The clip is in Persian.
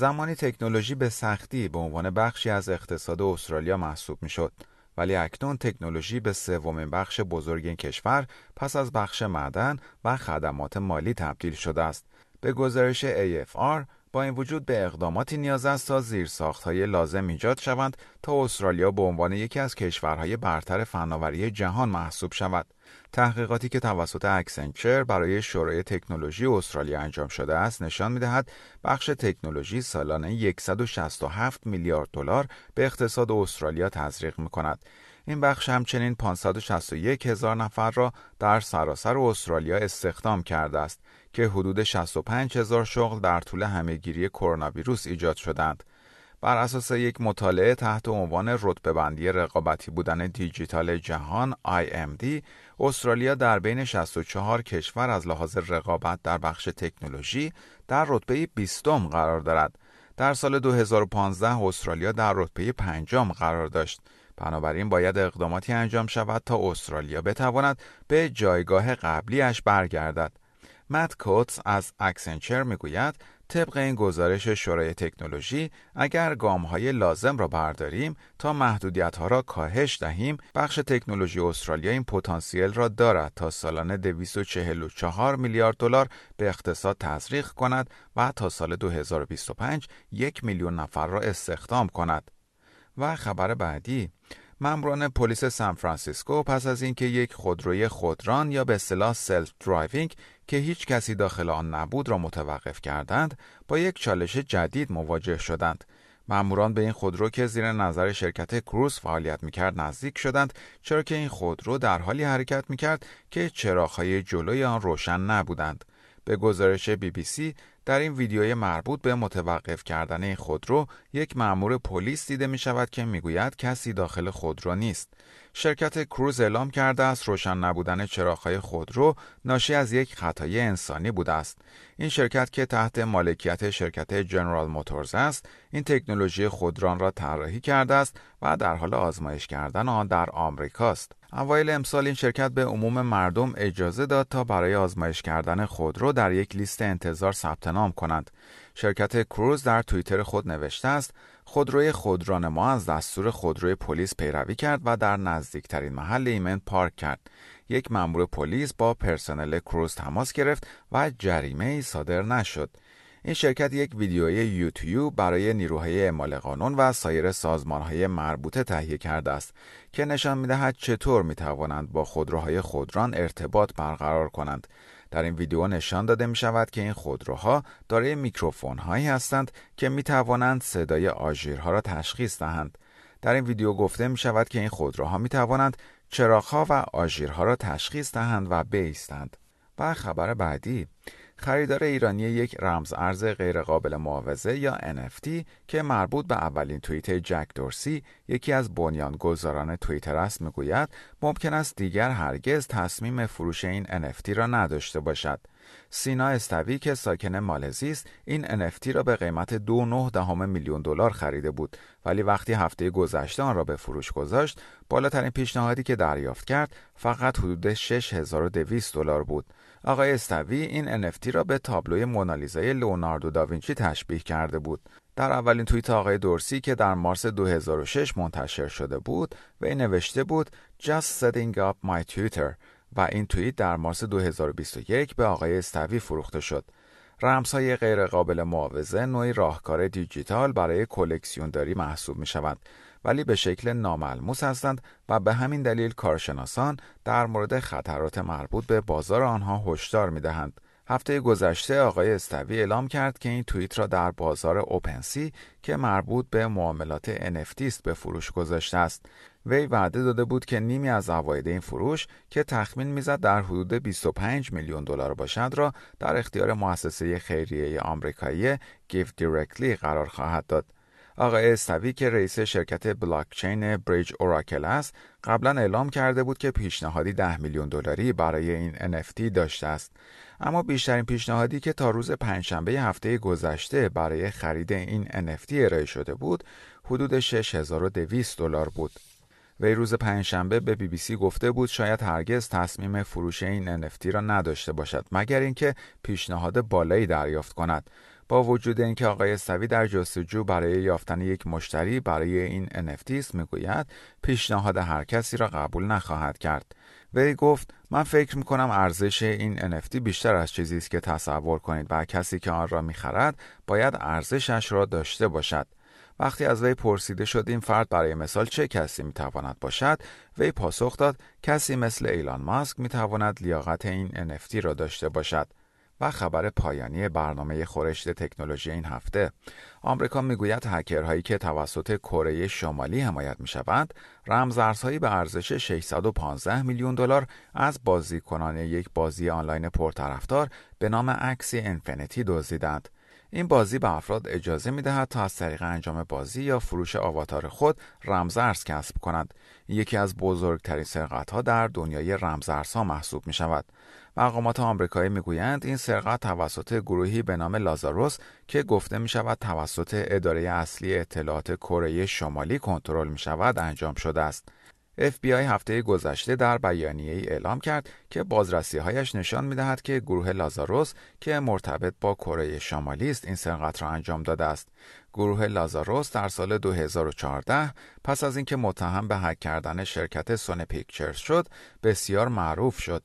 زمانی تکنولوژی به سختی به عنوان بخشی از اقتصاد استرالیا محسوب می‌شد ولی اکنون تکنولوژی به سومین بخش بزرگ این کشور پس از بخش معدن و خدمات مالی تبدیل شده است. به گزارش AFR با این وجود به اقداماتی نیاز است تا های لازم ایجاد شوند تا استرالیا به عنوان یکی از کشورهای برتر فناوری جهان محسوب شود. تحقیقاتی که توسط اکسنچر برای شورای تکنولوژی استرالیا انجام شده است نشان می‌دهد بخش تکنولوژی سالانه 167 میلیارد دلار به اقتصاد استرالیا تزریق می‌کند. این بخش همچنین 561 هزار نفر را در سراسر استرالیا استخدام کرده است که حدود 65 هزار شغل در طول همهگیری کرونا ویروس ایجاد شدند. بر اساس یک مطالعه تحت عنوان رتبه بندی رقابتی بودن دیجیتال جهان IMD استرالیا در بین 64 کشور از لحاظ رقابت در بخش تکنولوژی در رتبه 20 قرار دارد. در سال 2015 استرالیا در رتبه پنجم قرار داشت. بنابراین باید اقداماتی انجام شود تا استرالیا بتواند به جایگاه قبلیش برگردد. مت کوتس از اکسنچر می‌گوید طبق این گزارش شورای تکنولوژی اگر گام های لازم را برداریم تا محدودیت ها را کاهش دهیم بخش تکنولوژی استرالیا این پتانسیل را دارد تا سالانه 244 میلیارد دلار به اقتصاد تزریق کند و تا سال 2025 یک میلیون نفر را استخدام کند و خبر بعدی ماموران پلیس سان فرانسیسکو پس از اینکه یک خودروی خودران یا به اصطلاح self driving که هیچ کسی داخل آن نبود را متوقف کردند با یک چالش جدید مواجه شدند. ماموران به این خودرو که زیر نظر شرکت کروز فعالیت می‌کرد نزدیک شدند چرا که این خودرو در حالی حرکت می‌کرد که چراغهای جلوی آن روشن نبودند. به گزارش بی بی سی در این ویدیوی مربوط به متوقف کردن خودرو یک مأمور پلیس دیده می شود که می‌گوید کسی داخل خودرو نیست. شرکت کروز اعلام کرده است روشن نبودن چراغهای خودرو ناشی از یک خطای انسانی بوده است. این شرکت که تحت مالکیت شرکت جنرال موتورز است، این تکنولوژی خودران را طراحی کرده است و در حال آزمایش کردن آن در آمریکاست. اوایل امسال این شرکت به عموم مردم اجازه داد تا برای آزمایش کردن خودرو در یک لیست انتظار ثبت نام کنند. شرکت کروز در توییتر خود نوشته است خودروی خودران ما از دستور خودروی پلیس پیروی کرد و در نزدیکترین محل ایمن پارک کرد. یک مأمور پلیس با پرسنل کروز تماس گرفت و جریمه ای صادر نشد. این شرکت یک ویدیوی یوتیوب برای نیروهای اعمال قانون و سایر سازمانهای مربوطه تهیه کرده است که نشان می‌دهد چطور می توانند با خودروهای خودران ارتباط برقرار کنند. در این ویدیو نشان داده می شود که این خودروها دارای میکروفون هایی هستند که می توانند صدای آژیرها را تشخیص دهند. در این ویدیو گفته می شود که این خودروها می توانند چراغها و آژیرها را تشخیص دهند و بیستند. و خبر بعدی خریدار ایرانی یک رمز ارز غیرقابل معاوضه یا NFT که مربوط به اولین توییت جک دورسی یکی از بنیانگذاران توییتر است می‌گوید ممکن است دیگر هرگز تصمیم فروش این NFT را نداشته باشد. سینا استوی که ساکن مالزی است این NFT را به قیمت دو دهم میلیون دلار خریده بود. ولی وقتی هفته گذشته آن را به فروش گذاشت بالاترین پیشنهادی که دریافت کرد فقط حدود 6200 دلار بود. آقای استوی این NFT را به تابلوی مونالیزای لئوناردو داوینچی تشبیه کرده بود. در اولین توییت آقای دورسی که در مارس 2006 منتشر شده بود و این نوشته بود Just setting up my Twitter. و این توییت در مارس 2021 به آقای استوی فروخته شد. رمزهای غیرقابل معاوضه نوعی راهکار دیجیتال برای کلکسیونداری محسوب می شود ولی به شکل ناملموس هستند و به همین دلیل کارشناسان در مورد خطرات مربوط به بازار آنها هشدار می دهند. هفته گذشته آقای استوی اعلام کرد که این توییت را در بازار اوپنسی که مربوط به معاملات NFT است به فروش گذاشته است. وی وعده داده بود که نیمی از عواید این فروش که تخمین می‌زد در حدود 25 میلیون دلار باشد را در اختیار مؤسسه خیریه آمریکایی گیف دیرکتلی قرار خواهد داد. آقای استوی که رئیس شرکت بلاکچین بریج اوراکل است قبلا اعلام کرده بود که پیشنهادی 10 میلیون دلاری برای این NFT داشته است. اما بیشترین پیشنهادی که تا روز پنجشنبه هفته گذشته برای خرید این NFT ارائه شده بود حدود 6200 دلار بود. وی روز پنجشنبه به بی بی سی گفته بود شاید هرگز تصمیم فروش این NFT را نداشته باشد مگر اینکه پیشنهاد بالایی دریافت کند. با وجود اینکه آقای استوی در جستجو برای یافتن یک مشتری برای این NFT است می‌گوید پیشنهاد هر کسی را قبول نخواهد کرد. وی گفت من فکر می کنم ارزش این NFT بیشتر از چیزی است که تصور کنید و کسی که آن را می‌خرد باید ارزشش را داشته باشد. وقتی از وی پرسیده شد این فرد برای مثال چه کسی می تواند باشد وی پاسخ داد کسی مثل ایلان ماسک می تواند لیاقت این NFT را داشته باشد. و خبر پایانی برنامه خورشت تکنولوژی این هفته. آمریکا می‌گوید هکرهایی که توسط کره شمالی حمایت می شوند رمزارزهایی به ارزش 615 میلیون دلار از بازیکنان یک بازی آنلاین پرطرفدار به نام اکسی انفینیتی دزدیدند. این بازی به افراد اجازه می دهد تا از طریق انجام بازی یا فروش آواتار خود رمزارز کسب کنند. یکی از بزرگترین سرقت ها در دنیای رمزارزها محسوب می شود. مقامات آمریکایی می‌گویند این سرقت توسط گروهی به نام لازاروس که گفته می شود توسط اداره اصلی اطلاعات کره شمالی کنترل می شود انجام شده است. FBI هفته گذشته در بیانیه ای اعلام کرد که بازرسی هایش نشان می دهد که گروه لازاروس که مرتبط با کره شمالی است این سرقت را انجام داده است. گروه لازاروس در سال 2014 پس از اینکه متهم به هک کردن شرکت سونی پیکچرز شد بسیار معروف شد